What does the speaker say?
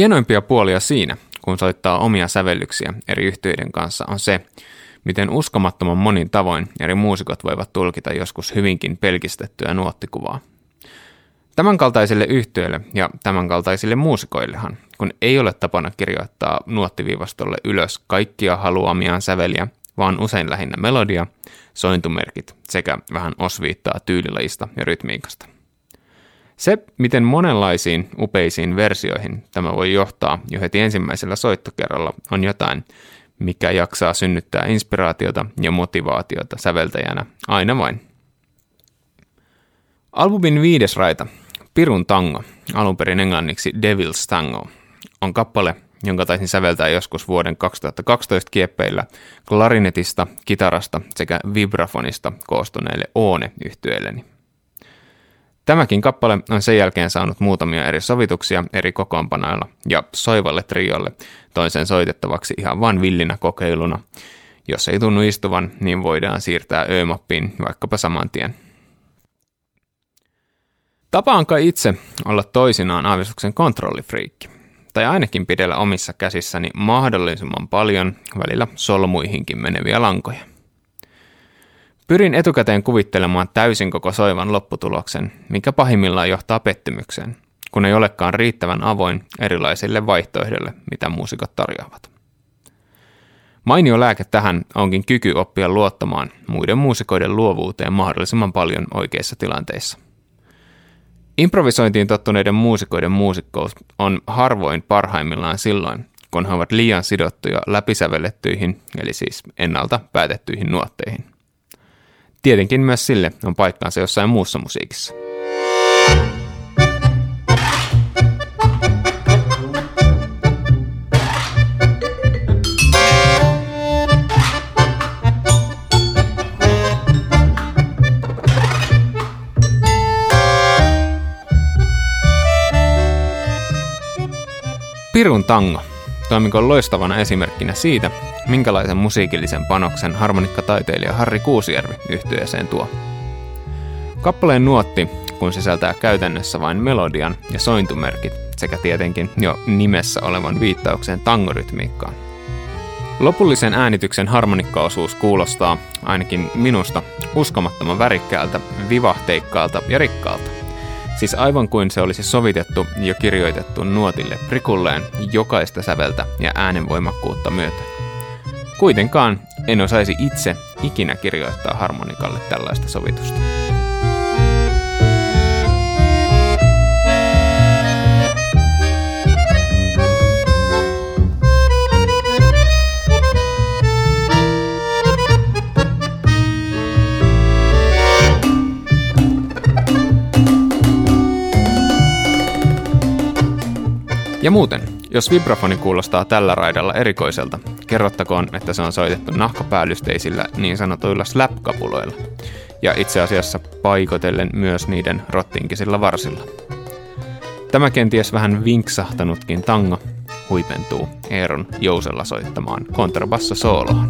Hienoimpia puolia siinä, kun soittaa omia sävellyksiä eri yhtiöiden kanssa, on se, miten uskomattoman monin tavoin eri muusikot voivat tulkita joskus hyvinkin pelkistettyä nuottikuvaa. Tämänkaltaisille yhtiöille ja tämänkaltaisille muusikoillehan, kun ei ole tapana kirjoittaa nuottiviivastolle ylös kaikkia haluamiaan säveliä, vaan usein lähinnä melodia, sointumerkit sekä vähän osviittaa tyylilajista ja rytmiikasta. Se, miten monenlaisiin upeisiin versioihin tämä voi johtaa jo heti ensimmäisellä soittokerralla, on jotain, mikä jaksaa synnyttää inspiraatiota ja motivaatiota säveltäjänä aina vain. Albumin viides raita, Pirun tango, alun perin englanniksi Devil's Tango, on kappale, jonka taisin säveltää joskus vuoden 2012 kieppeillä klarinetista, kitarasta sekä vibrafonista koostuneelle oone yhtyeelleni. Tämäkin kappale on sen jälkeen saanut muutamia eri sovituksia eri kokoonpanoilla ja soivalle triolle toisen soitettavaksi ihan vain villinä kokeiluna. Jos ei tunnu istuvan, niin voidaan siirtää ö-mappiin vaikkapa saman tien. Tapaanko itse olla toisinaan aavistuksen kontrollifriikki? Tai ainakin pidellä omissa käsissäni mahdollisimman paljon välillä solmuihinkin meneviä lankoja. Pyrin etukäteen kuvittelemaan täysin koko soivan lopputuloksen, mikä pahimmillaan johtaa pettymykseen, kun ei olekaan riittävän avoin erilaisille vaihtoehdoille, mitä muusikot tarjoavat. Mainio lääke tähän onkin kyky oppia luottamaan muiden muusikoiden luovuuteen mahdollisimman paljon oikeissa tilanteissa. Improvisointiin tottuneiden muusikoiden muusikkous on harvoin parhaimmillaan silloin, kun he ovat liian sidottuja läpisävellettyihin, eli siis ennalta päätettyihin nuotteihin. Tietenkin myös sille on paikkaansa jossain muussa musiikissa. Pirun tango toimikoon loistavana esimerkkinä siitä, minkälaisen musiikillisen panoksen harmonikkataiteilija Harri Kuusijärvi yhtyeeseen tuo. Kappaleen nuotti, kun sisältää käytännössä vain melodian ja sointumerkit sekä tietenkin jo nimessä olevan viittauksen tangorytmiikkaan. Lopullisen äänityksen harmonikkaosuus kuulostaa, ainakin minusta, uskomattoman värikkäältä, vivahteikkaalta ja rikkaalta. Siis aivan kuin se olisi sovitettu ja kirjoitettu nuotille prikulleen jokaista säveltä ja äänenvoimakkuutta myöten. Kuitenkaan en osaisi itse ikinä kirjoittaa harmonikalle tällaista sovitusta. Ja muuten, jos vibrafoni kuulostaa tällä raidalla erikoiselta, kerrottakoon, että se on soitettu nahkapäällysteisillä niin sanotuilla slap-kapuloilla, ja itse asiassa paikotellen myös niiden rottinkisilla varsilla. Tämä kenties vähän vinksahtanutkin tango huipentuu Eeron jousella soittamaan kontrabasso sooloon.